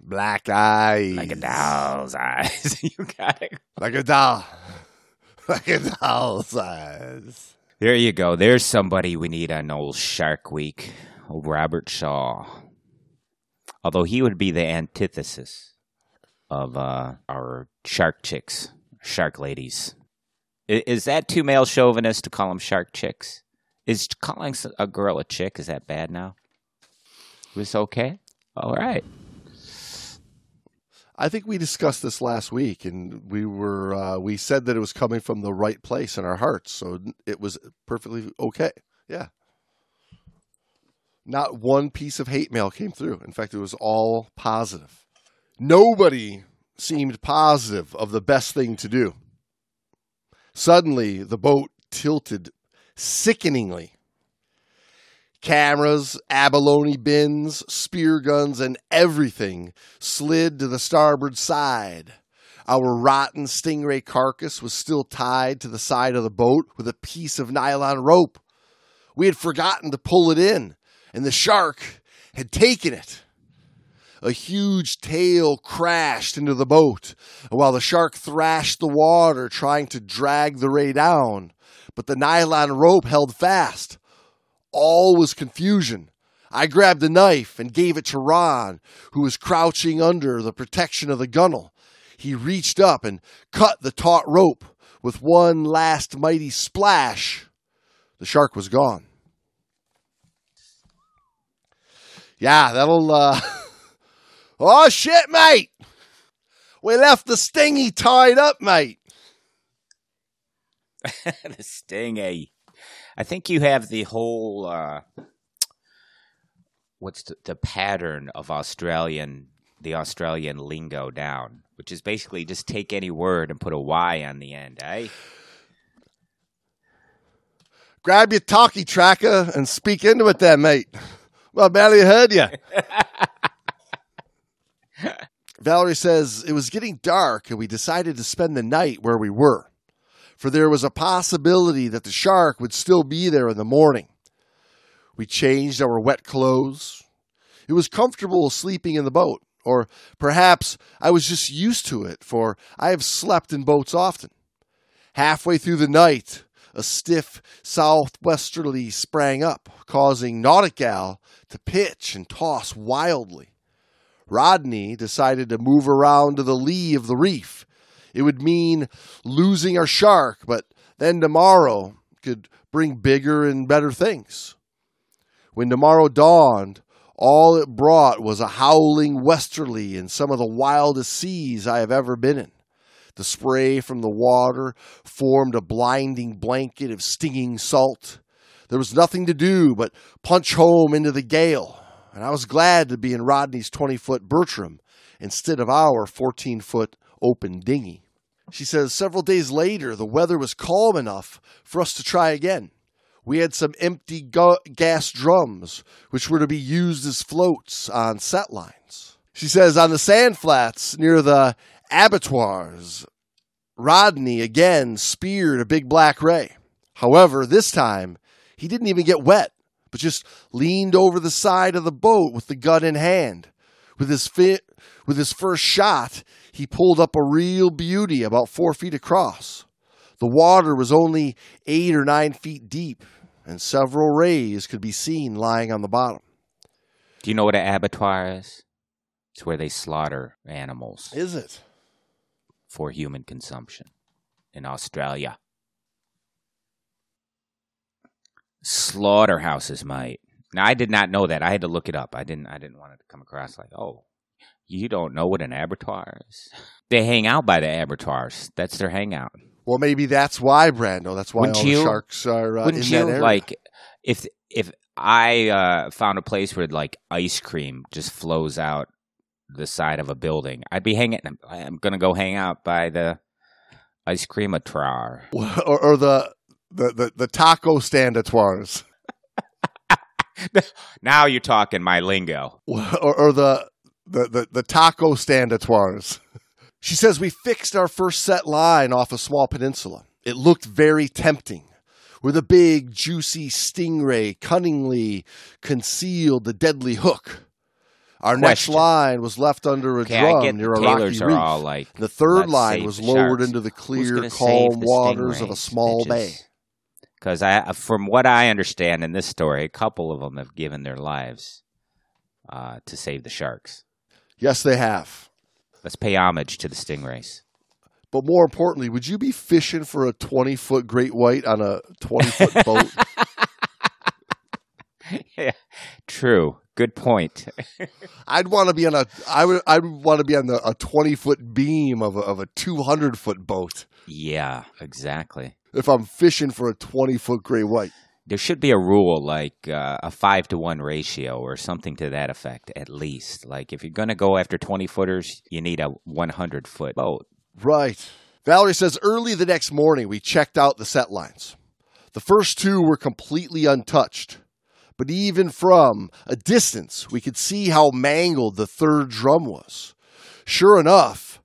Black eyes. Like a doll's eyes. <laughs> you got it. Like a doll. <laughs> Like a doll's eyes. There you go. There's somebody we need on old Shark Week. Old Robert Shaw. Although he would be the antithesis of uh, our shark chicks, shark ladies. I- Is that too male chauvinist to call them shark chicks? Is calling a girl a chick is that bad now? Was okay. All right. I think we discussed this last week, and we were uh, we said that it was coming from the right place in our hearts, so it was perfectly okay. Yeah, not one piece of hate mail came through. In fact, it was all positive. Nobody seemed positive of the best thing to do. Suddenly, the boat tilted sickeningly. Cameras, abalone bins, spear guns, and everything slid to the starboard side. Our rotten stingray carcass was still tied to the side of the boat with a piece of nylon rope. We had forgotten to pull it in, and the shark had taken it. A huge tail crashed into the boat, while the shark thrashed the water, trying to drag the ray down. But the nylon rope held fast. All was confusion. I grabbed a knife and gave it to Ron, who was crouching under the protection of the gunnel. He reached up and cut the taut rope. With one last mighty splash, the shark was gone. Yeah, that'll. Uh... <laughs> oh shit, mate! We left the stingy tied up, mate. <laughs> the stingy. I think you have the whole uh, what's the, the pattern of Australian the Australian lingo down, which is basically just take any word and put a Y on the end, eh? Grab your talkie tracker and speak into it there, mate. I barely heard you. <laughs> Valerie says it was getting dark and we decided to spend the night where we were, for there was a possibility that the shark would still be there in the morning. We changed our wet clothes. It was comfortable sleeping in the boat, or perhaps I was just used to it, for I have slept in boats often. Halfway through the night, a stiff southwesterly sprang up, causing Nautical to pitch and toss wildly. Rodney decided to move around to the lee of the reef. It would mean losing our shark, but then tomorrow could bring bigger and better things. When tomorrow dawned, all it brought was a howling westerly in some of the wildest seas I have ever been in. The spray from the water formed a blinding blanket of stinging salt. There was nothing to do but punch home into the gale, and I was glad to be in Rodney's 20 foot Bertram instead of our 14 foot open dinghy. She says several days later, the weather was calm enough for us to try again. We had some empty gu- gas drums, which were to be used as floats on set lines. She says on the sand flats near the abattoirs, Rodney again speared a big black ray. However, this time he didn't even get wet, but just leaned over the side of the boat with the gun in hand. With his fi- with his first shot, he pulled up a real beauty about four feet across. The water was only eight or nine feet deep, and several rays could be seen lying on the bottom. Do you know what an abattoir is? It's where they slaughter animals Is it? For human consumption in Australia. Slaughterhouses, might. Now I did not know that. I had to look it up. I didn't. I didn't want it to come across like, oh, you don't know what an abattoir is. They hang out by the abattoirs. That's their hangout. Well, maybe that's why, Brando. That's why Wouldn't all you- sharks are uh, in Wouldn't you like if if I uh, found a place where like ice cream just flows out the side of a building? I'd be hanging. I'm gonna go hang out by the ice cream atrar. <laughs> or, or the, the, the, the taco standatoires, <laughs> Now you're talking my lingo. <laughs> or, or the, the, the, the taco standatoires. she says we fixed our first set line off a small peninsula. It looked very tempting. Where the big, juicy stingray cunningly concealed the deadly hook. Our next line was left under a Okay, drum I get near the a rocky are reef. all like The third line was lowered sharks. into the clear, calm the waters of a small bay. Because I, from what I understand in this story, a couple of them have given their lives uh, to save the sharks. Yes, they have. Let's pay homage to the stingrays. But more importantly, would you be fishing for a 20 foot great white on a 20 foot boat? <laughs> <laughs> yeah, true. Good point. <laughs> I'd want to be on a I would I'd want to be on the, a 20 foot beam of a, of a 200 foot boat yeah, exactly. if I'm fishing for a 20 foot gray white. There should be a rule like uh, a five to one ratio or something to that effect, at least. Like if you're going to go after 20 footers, you need a 100 foot boat. Right. Valerie says early the next morning we checked out the set lines. The first two were completely untouched. But even from a distance, we could see how mangled the third drum was. Sure enough,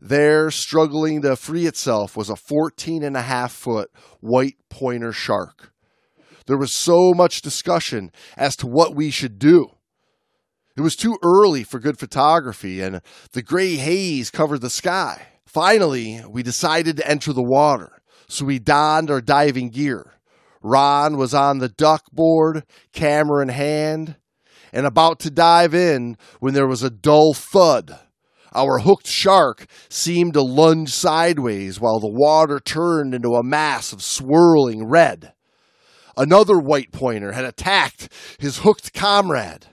there, struggling to free itself, was a 14 and a half foot white pointer shark. There was so much discussion as to what we should do. It was too early for good photography, and the gray haze covered the sky. Finally, we decided to enter the water, so we donned our diving gear. Ron was on the duck board, camera in hand, and about to dive in when there was a dull thud. Our hooked shark seemed to lunge sideways while the water turned into a mass of swirling red. Another white pointer had attacked his hooked comrade.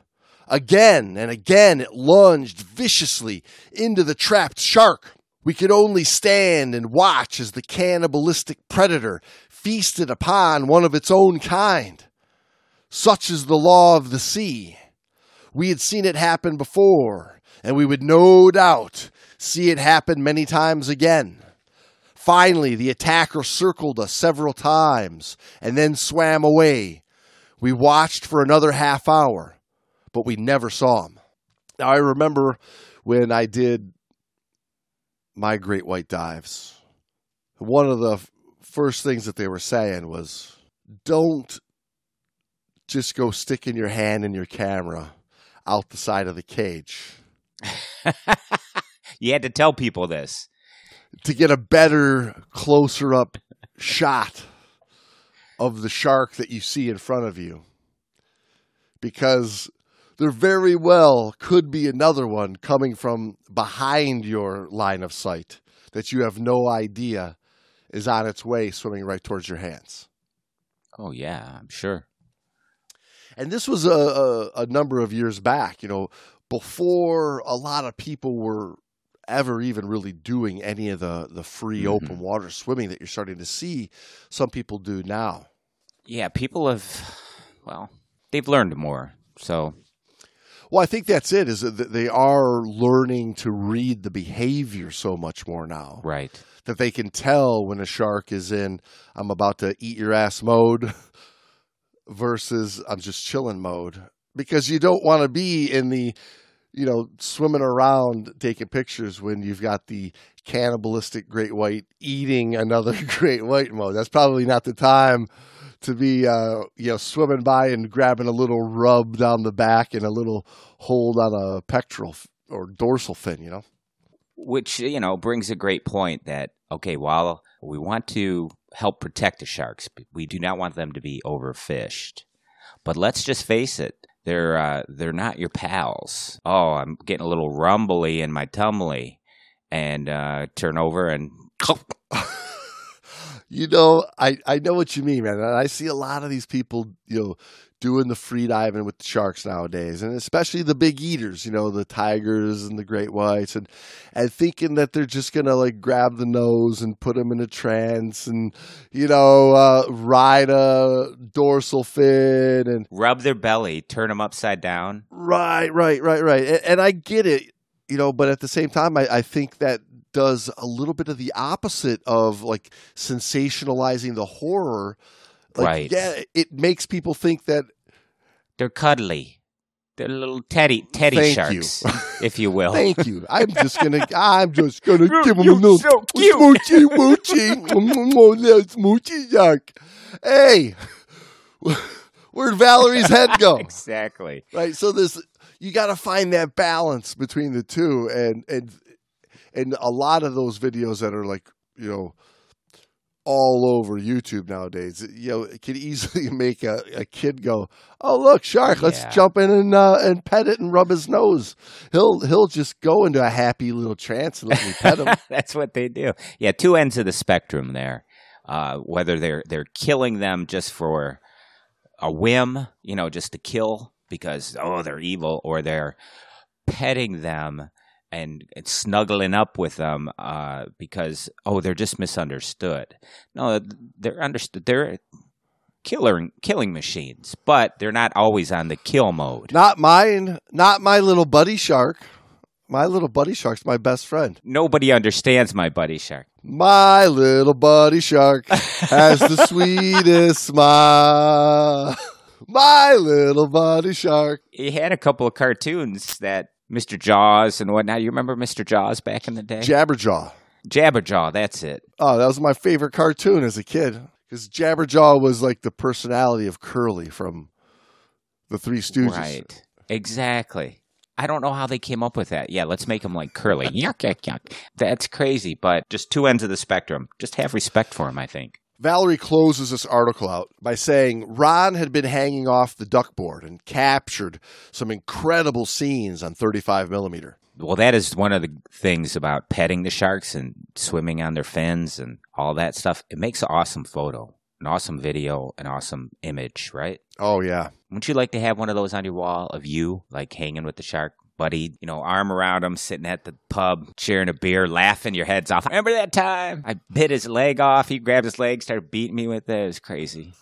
Again and again it lunged viciously into the trapped shark. We could only stand and watch as the cannibalistic predator feasted upon one of its own kind. Such is the law of the sea. We had seen it happen before, and we would no doubt see it happen many times again. Finally, the attacker circled us several times and then swam away. We watched for another half hour, but we never saw him. Now, I remember when I did my great white dives, one of the first things that they were saying was don't just go sticking your hand in your camera out the side of the cage. <laughs> you had to tell people this to get a better, closer up shot of the shark that you see in front of you. Because there very well could be another one coming from behind your line of sight that you have no idea is on its way swimming right towards your hands. Oh, yeah, I'm sure. And this was a, a, a number of years back, you know, before a lot of people were ever even really doing any of the the free mm-hmm. open water swimming that you're starting to see some people do now. Yeah, people have well, they've learned more. So well, I think that's it. Is that they are learning to read the behavior so much more now, right? That they can tell when a shark is in "I'm about to eat your ass" mode <laughs> versus "I'm just chilling" mode, because you don't want to be in the you know, swimming around taking pictures when you've got the cannibalistic great white eating another <laughs> great white mode. That's probably not the time to be, uh, you know, swimming by and grabbing a little rub down the back and a little hold on a pectoral or dorsal fin, you know? Which, you know, brings a great point that, okay, while we want to help protect the sharks, we do not want them to be overfished. But let's just face it, they're uh, they're not your pals. Oh, I'm getting a little rumbly in my tumbly, and uh, turn over and. <laughs> you know, I, I know what you mean, man. I see a lot of these people, you know, doing the free diving with the sharks nowadays, and especially the big eaters, you know, the tigers and the great whites, and and thinking that they're just gonna like grab the nose and put them in a trance, and you know, uh, ride a dorsal fin and rub their belly, turn them upside down. Right, right, right, right. And, and I get it, you know, but at the same time, I, I think that does a little bit of the opposite of like sensationalizing the horror like, right. Yeah, it makes people think that they're cuddly. They're little teddy teddy Thank sharks, you. if you will. Thank you. I'm just gonna I'm just gonna <laughs> give them a little so smoochy smoochy smoochy shark. Hey, <laughs> where'd Valerie's head go? <laughs> exactly. Right. So this you got to find that balance between the two, and and and a lot of those videos that are like you know all over YouTube nowadays. You know, it could easily <laughs> make a, a kid go, "Oh, look, shark! Let's jump in and uh, and pet it and rub his nose." He'll he'll just go into a happy little trance and let me pet him. <laughs> That's what they do. Yeah, two ends of the spectrum there. Uh, whether they're they're killing them just for a whim, you know, just to kill because oh they're evil, or they're petting them and, and snuggling up with them uh, because oh they're just misunderstood. No, they're understood. They're killing killing machines, but they're not always on the kill mode. Not mine. Not my little buddy shark. My little buddy shark's my best friend. Nobody understands my buddy shark. My little buddy shark has the <laughs> sweetest smile. My little buddy shark. He had a couple of cartoons that Mr. Jaws and whatnot. You remember Mr. Jaws back in the day? Jabberjaw. Jabberjaw, that's it. Oh, that was my favorite cartoon as a kid because Jabberjaw was like the personality of Curly from the Three Stooges. Right. Exactly. I don't know how they came up with that. Yeah, let's make him like Curly. <laughs> yuck, yuck, yuck. That's crazy, but just two ends of the spectrum. Just have respect for him, I think. Valerie closes this article out by saying Ron had been hanging off the duckboard and captured some incredible scenes on 35 millimeter. Well, that is one of the things about petting the sharks and swimming on their fins and all that stuff. It makes an awesome photo, an awesome video, an awesome image, right? Oh, yeah. Wouldn't you like to have one of those on your wall of you, like hanging with the shark? Buddy, you know, arm around him, sitting at the pub, sharing a beer, laughing your heads off. Remember that time? I bit his leg off. He grabbed his leg, started beating me with it. It was crazy.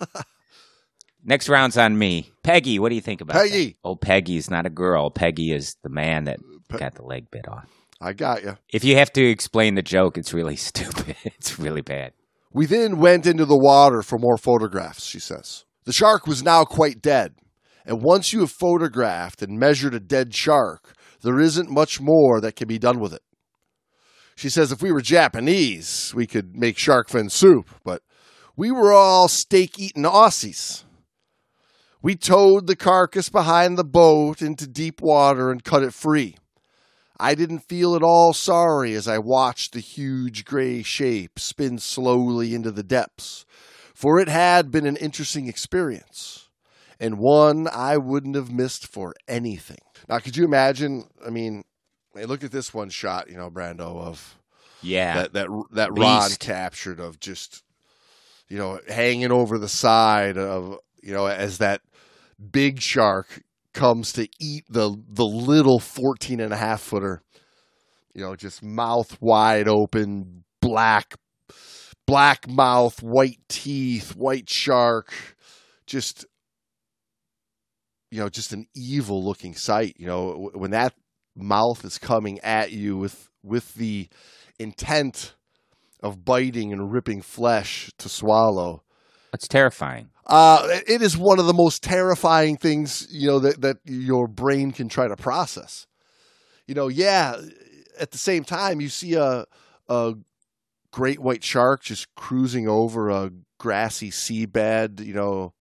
<laughs> Next round's on me. Peggy, what do you think about that? Peggy. Oh, Peggy's not a girl. Peggy is the man that Pe- got the leg bit off. I got you. If you have to explain the joke, it's really <laughs> stupid. It's really bad. We then went into the water for more photographs, she says. The shark was now quite dead, and once you have photographed and measured a dead shark, there isn't much more that can be done with it. She says if we were Japanese, we could make shark fin soup, but we were all steak eating Aussies. We towed the carcass behind the boat into deep water and cut it free. I didn't feel at all sorry as I watched the huge gray shape spin slowly into the depths, for it had been an interesting experience, and one I wouldn't have missed for anything. Now, could you imagine? I mean, look at this one shot, you know, Brando, of Yeah. that that that Ron captured of just you know hanging over the side of you know as that big shark comes to eat the the little 14 and a half footer you know just mouth wide open black black mouth white teeth white shark just you know just an evil looking sight you know when that mouth is coming at you with with the intent of biting and ripping flesh to swallow. It's terrifying. Uh, it is one of the most terrifying things you know that that your brain can try to process. You know, yeah. At the same time, you see a a great white shark just cruising over a grassy seabed. You know,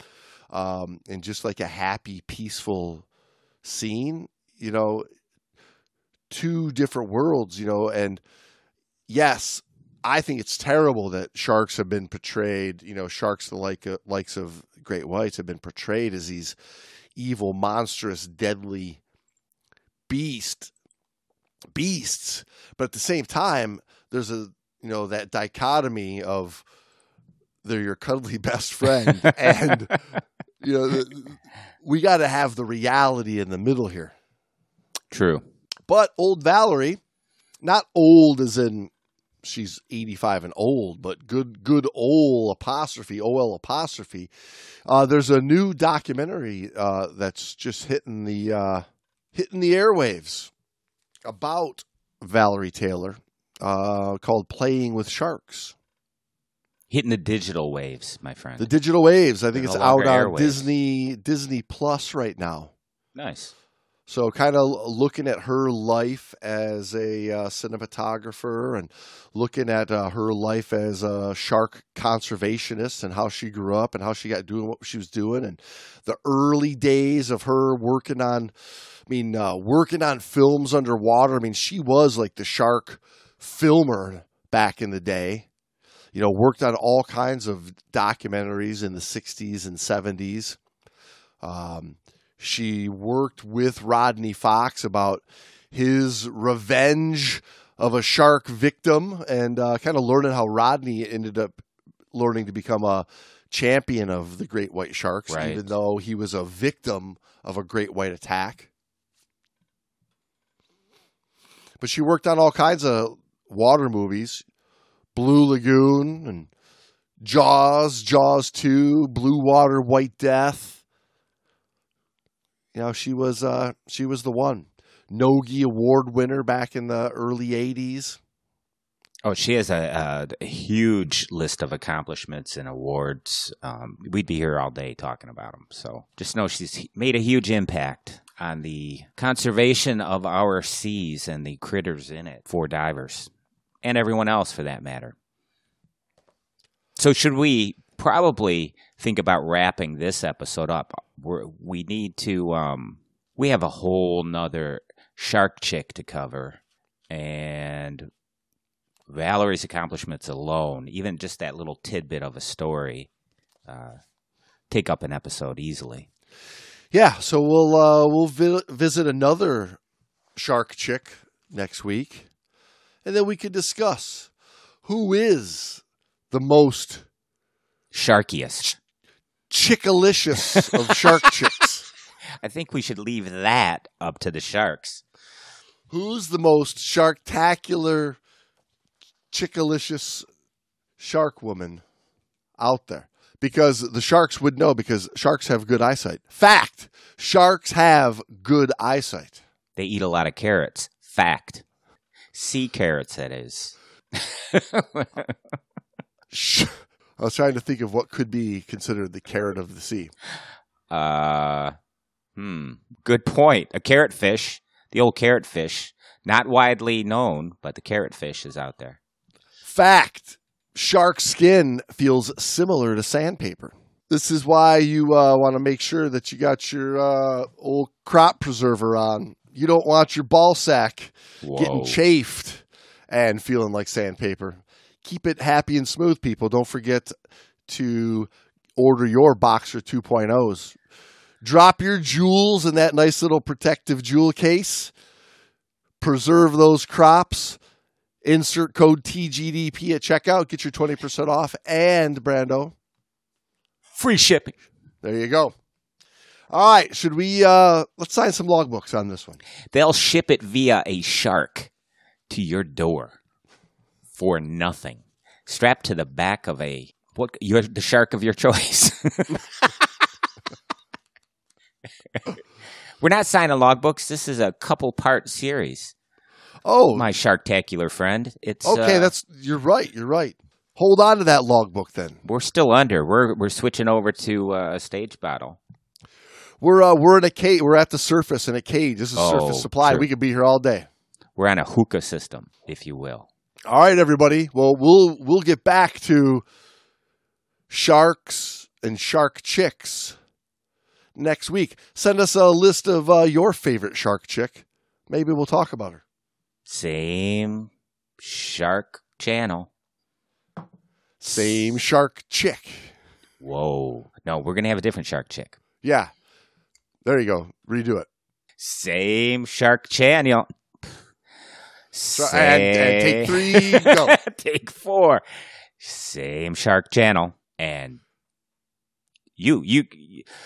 um, and just like a happy, peaceful scene. You know, two different worlds. You know, and yes, I think it's terrible that sharks have been portrayed. You know, sharks the like uh, likes of great whites have been portrayed as these evil, monstrous, deadly beast beasts. But at the same time, there's a you know that dichotomy of they're your cuddly <laughs> best friend, <laughs> and you know the, we got to have the reality in the middle here. True. But old Valerie, not old as in she's 85 and old, but good, good old apostrophe, OL apostrophe. Uh, there's a new documentary uh, that's just hitting the uh, hitting the airwaves about Valerie Taylor uh, called "Playing with Sharks." Hitting the digital waves, my friend. The digital waves. I think They're it's no out on. Disney Disney Plus right now. nice. So, kind of looking at her life as a uh, cinematographer and looking at uh, her life as a shark conservationist and how she grew up and how she got doing what she was doing and the early days of her working on, I mean, uh, working on films underwater. I mean, she was like the shark filmer back in the day. You know, worked on all kinds of documentaries in the 60s and 70s. Um, she worked with Rodney Fox about his revenge of a shark victim and uh, kind of learning how Rodney ended up learning to become a champion of the great white sharks, Right. even though he was a victim of a great white attack. But she worked on all kinds of water movies Blue Lagoon and Jaws, Jaws 2, Blue Water, White Death you know she was uh she was the one NOGI award winner back in the early 80s Oh, she has a, a huge list of accomplishments and awards. Um, we'd be here all day talking about them. So just know she's made a huge impact on the conservation of our seas and the critters in it for divers and everyone else for that matter. So should we probably think about wrapping this episode up? We're, we need to. Um, we have a whole nother shark chick to cover, and Valerie's accomplishments alone, even just that little tidbit of a story, uh, take up an episode easily. yeah so we'll uh we'll vi- visit another shark chick next week and then we could discuss who is the most Sharkiest. chickalicious of <laughs> shark chicks I think we should leave that up to the sharks. who's the most sharktacular chickalicious shark woman out there because the sharks would know because sharks have good eyesight. Fact: sharks have good eyesight. They eat a lot of carrots. Fact. Sea carrots, that is. <laughs> I was trying to think of what could be considered the carrot of the sea. Uh, hmm. Good point. A carrot fish, the old carrot fish, not widely known, but the carrot fish is out there. Fact: shark skin feels similar to sandpaper. This is why you uh, want to make sure that you got your uh, old crop preserver on. You don't want your ball sack getting Whoa. chafed and feeling like sandpaper. Keep it happy and smooth, people. Don't forget to order your Boxer 2.0s. Drop your jewels in that nice little protective jewel case. Preserve those crops. Insert code TGDP at checkout. Get your 20% off. And, Brando, Free shipping. there you go. All right. Should we, uh, let's sign some logbooks on this one. They'll ship it via a shark to your door for nothing. Strapped to the back of a what? You're the shark of your choice. <laughs> We're not signing logbooks. This is a couple part series. Oh, My sharktacular friend. It's okay. uh, that's, you're right. You're right. Hold on to that logbook then. we're still under. We're we're switching over to uh, a stage battle. We're uh, we're in a cage. We're at the surface in a cage. This is Oh, surface supply. sure. We could be here all day. We're on a hookah system, if you will. All right, everybody. Well, we'll we'll get back to sharks and shark chicks next week. Send us a list of uh, your favorite shark chick. Maybe we'll talk about her. Same shark channel. Same shark chick. Whoa. No, we're gonna have a different shark chick. Yeah. There you go. Redo it. Same shark channel. So- and- and take three, go. <laughs> take four. Same shark channel. And you, you.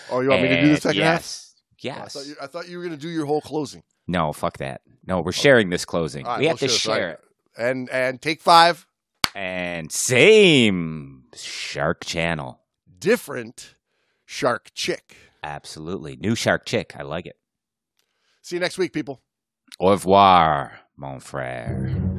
Oh, you want me to do the second half? yes, Oh, I Yes. thought you, I thought you were going to do your whole closing. no, fuck that. No, we're oh. sharing this closing. Right, we have we'll to share it, share right. it. And and take five. And same shark channel. Different shark chick. Absolutely. New shark chick. I like it. See you next week, people. Au revoir, mon frère.